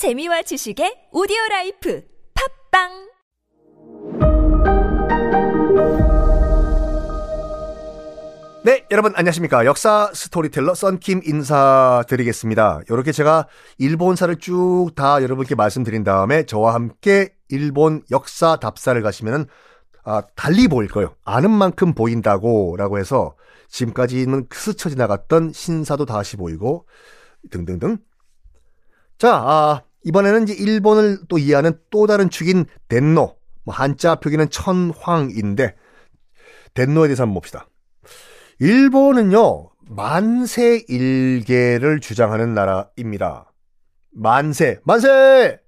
재미와 지식의 오디오 life 팟빵 네, 여러분 안녕하십니까. 역사 스토리텔러 썬킴 인사드리겠습니다. 이렇게 제가 일본사를 쭉 다 여러분께 말씀드린 다음에 저와 함께 일본 역사 답사를 가시면은 아, 달리 보일 거예요. 아는 만큼 보인다고 라고 해서 지금까지는 스쳐 지나갔던 신사도 다시 보이고 등등등. 자, 아, 이번에는 이제 일본을 또 이해하는 또 다른 축인 덴노. 뭐 한자 표기는 천황인데 덴노에 대해서 한번 봅시다. 일본은요, 만세 일계를 주장하는 나라입니다. 만세, 만세가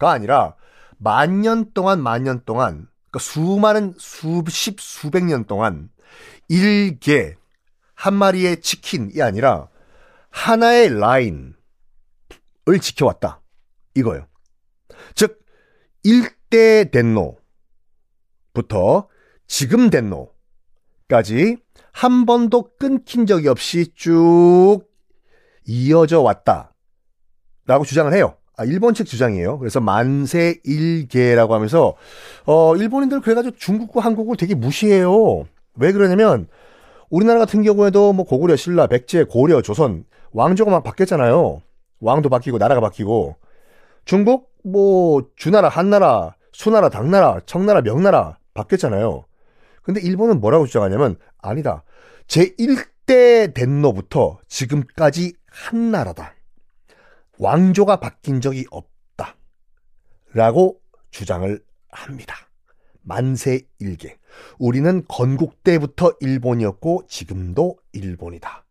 아니라 만년 동안, 만년 동안, 그러니까 수많은 수십, 수백 년 동안 일계, 한 마리의 치킨이 아니라 하나의 라인을 지켜왔다. 이거예요. 즉, 일대 덴노부터 지금 덴노까지 한 번도 끊긴 적이 없이 쭉 이어져 왔다. 라고 주장을 해요. 아, 일본 측 주장이에요. 그래서 만세 일계라고 하면서, 어, 일본인들 그래가지고 중국과 한국을 되게 무시해요. 왜 그러냐면, 우리나라 같은 경우에도 뭐 고구려, 신라, 백제, 고려, 조선, 왕조가 막 바뀌었잖아요. 왕도 바뀌고, 나라가 바뀌고. 중국, 뭐, 주나라, 한나라, 수나라, 당나라, 청나라, 명나라 바뀌었잖아요. 근데 일본은 뭐라고 주장하냐면 아니다. 제1대 덴노부터 지금까지 한 나라다. 왕조가 바뀐 적이 없다. 라고 주장을 합니다. 만세 일계. 우리는 건국 때부터 일본이었고 지금도 일본이다.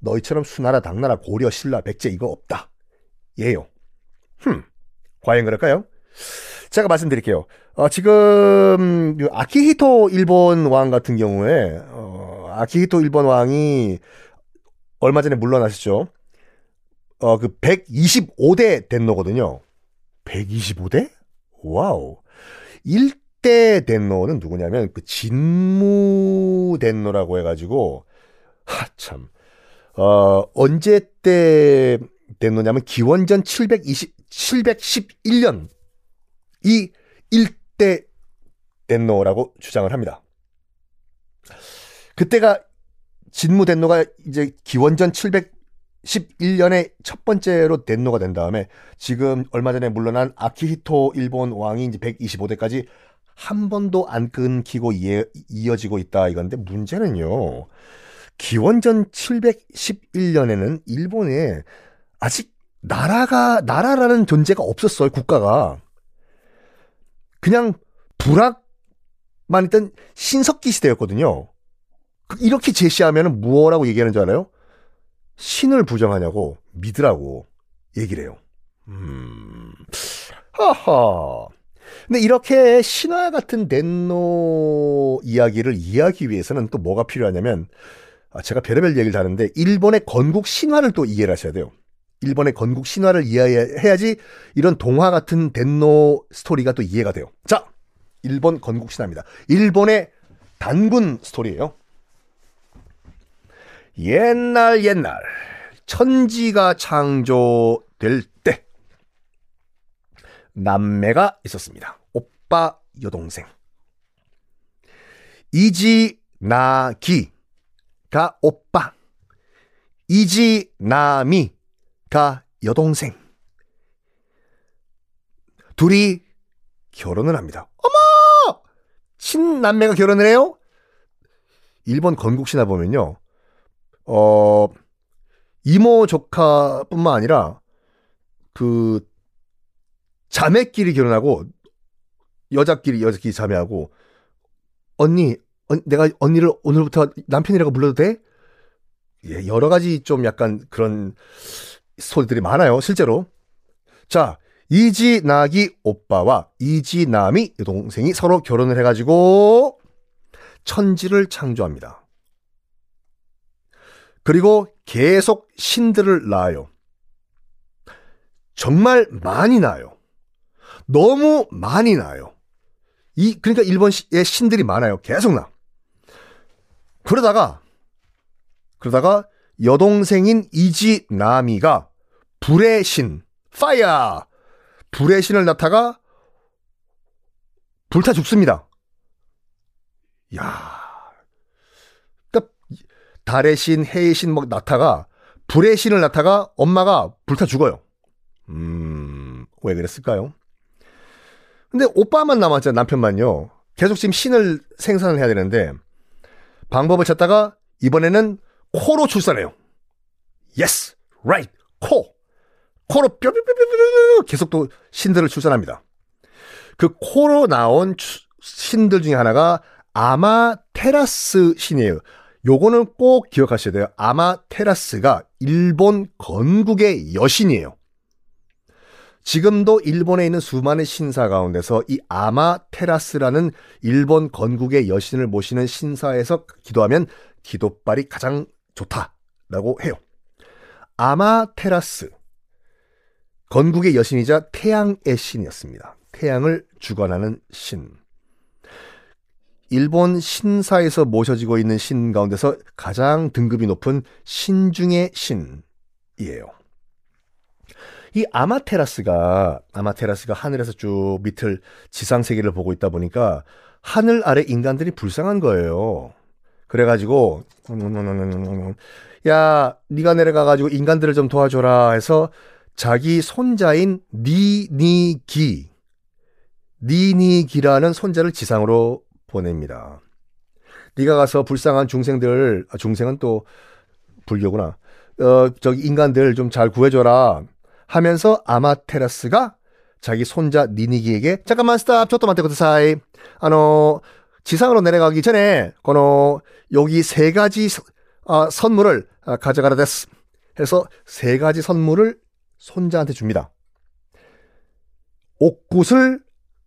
너희처럼 수나라, 당나라, 고려, 신라, 백제 이거 없다. 예요. 흠. 과연 그럴까요? 제가 말씀드릴게요. 어, 지금 아키히토 일본 왕 같은 경우에 어, 아키히토 일본 왕이 얼마 전에 물러나셨죠. 어, 그 125대 덴노거든요. 125대? wow. 1대 덴노는 누구냐면 그 진무 덴노라고 해가지고 하 참. 어, 언제 때 덴노냐면 기원전 720 711년 이 1대 덴노라고 주장을 합니다. 그때가 진무 덴노가 이제 기원전 711년에 첫 번째로 덴노가 된 다음에 지금 얼마 전에 물러난 아키히토 일본 왕이 이제 125대까지 한 번도 안 끊기고 이어, 이어지고 있다 이건데 문제는요. 기원전 711년에는 일본에 아직 나라가 나라라는 존재가 없었어요. 국가가. 그냥 불악만 있던 신석기 시대였거든요. 이렇게 제시하면 무엇라고 얘기하는 줄 알아요? 신을 부정하냐고 믿으라고 얘기를 해요. 음, 하하. 근데 이렇게 신화 같은 덴노 이야기를 이해하기 위해서는 또 뭐가 필요하냐면, 아, 제가 별의별 얘기를 하는데, 일본의 건국 신화를 또 이해를 하셔야 돼요. 일본의 건국 신화를 이해해야지 이런 동화 같은 덴노 스토리가 또 이해가 돼요. 자, 일본 건국 신화입니다. 일본의 단군 스토리예요. 옛날 옛날 천지가 창조될 때 남매가 있었습니다. 오빠 여동생 이지나기가 오빠 이지나미 가 여동생. 둘이 결혼을 합니다. 어머! 친남매가 결혼을 해요? 일본 건국신화 보면요. 어, 이모 조카뿐만 아니라 그 자매끼리 결혼하고 여자끼리 여자끼리 자매하고 언니 언, 내가 언니를 오늘부터 남편이라고 불러도 돼? 예, 여러 가지 좀 약간 그런 소리들이 많아요, 실제로. 자, 이지나기 오빠와 이지남이 동생이 서로 결혼을 해가지고 천지를 창조합니다. 그리고 계속 신들을 낳아요. 정말 많이 낳아요. 너무 많이 낳아요. 이, 그러니까 일본의 신들이 많아요. 계속 나. 그러다가, 그러다가 여동생인 이지나미가 불의 신, 파이어! 불의 신을 나타가 불타 죽습니다. 야, 그러니까 달의 신, 해의 신, 막 나타가 불의 신을 나타가 엄마가 불타 죽어요. 음, 왜 그랬을까요? 근데 오빠만 남았잖아요, 남편만요. 계속 지금 신을 생산을 해야 되는데, 방법을 찾다가 이번에는 코로 출산해요. Yes, right, 코. 코로 뼈뼈뼈뼈뼈 계속 또 신들을 출산합니다. 그 코로 나온 신들 중에 하나가 아마 테라스 신이에요. 요거는 꼭 기억하셔야 돼요. 아마 테라스가 일본 건국의 여신이에요. 지금도 일본에 있는 수많은 신사 가운데서 이 아마 테라스라는 일본 건국의 여신을 모시는 신사에서 기도하면 기도빨이 가장 좋다라고 해요. 아마 테라스 건국의 여신이자 태양의 신이었습니다. 태양을 주관하는 신. 일본 신사에서 모셔지고 있는 신 가운데서 가장 등급이 높은 신 중의 신이에요. 이 아마테라스가 아마테라스가 하늘에서 쭉 밑을 지상 세계를 보고 있다 보니까 하늘 아래 인간들이 불쌍한 거예요. 그래가지고 야 네가 내려가 가지고 인간들을 좀 도와줘라 해서 자기 손자인 니니기 니니기라는 손자를 지상으로 보냅니다. 네가 가서 불쌍한 중생들 아, 중생은 또 불교구나. 어 저기 인간들 좀 잘 구해줘라 하면서 아마테라스가 자기 손자 니니기에게 잠깐만 스탑 저도 만테 고 사이 아노 지상으로 내려가기 전에 거노 여기 세 가지 어, 선물을 아, 가져가라 됐스 해서 세 가지 선물을 손자한테 줍니다. 옥구슬,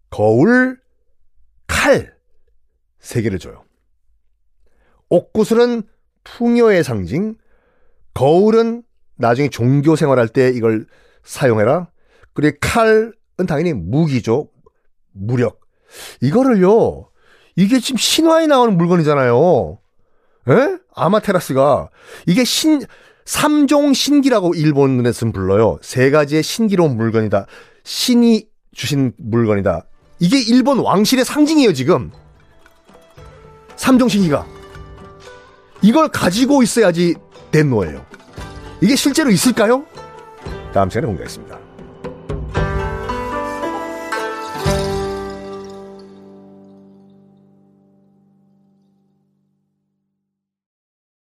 거울, 칼, 세 개를 줘요. 옥구슬은 풍요의 상징, 거울은 나중에 종교 생활할 때 이걸 사용해라. 그리고 칼은 당연히 무기죠. 무력. 이거를요, 이게 지금 신화에 나오는 물건이잖아요. 에? 아마테라스가. 이게 신, 삼종 신기라고 일본에서는 불러요. 세 가지의 신기로운 물건이다. 신이 주신 물건이다. 이게 일본 왕실의 상징이에요, 지금. 삼종 신기가. 이걸 가지고 있어야지 된 노예요. 이게 실제로 있을까요? 다음 시간에 공개하겠습니다.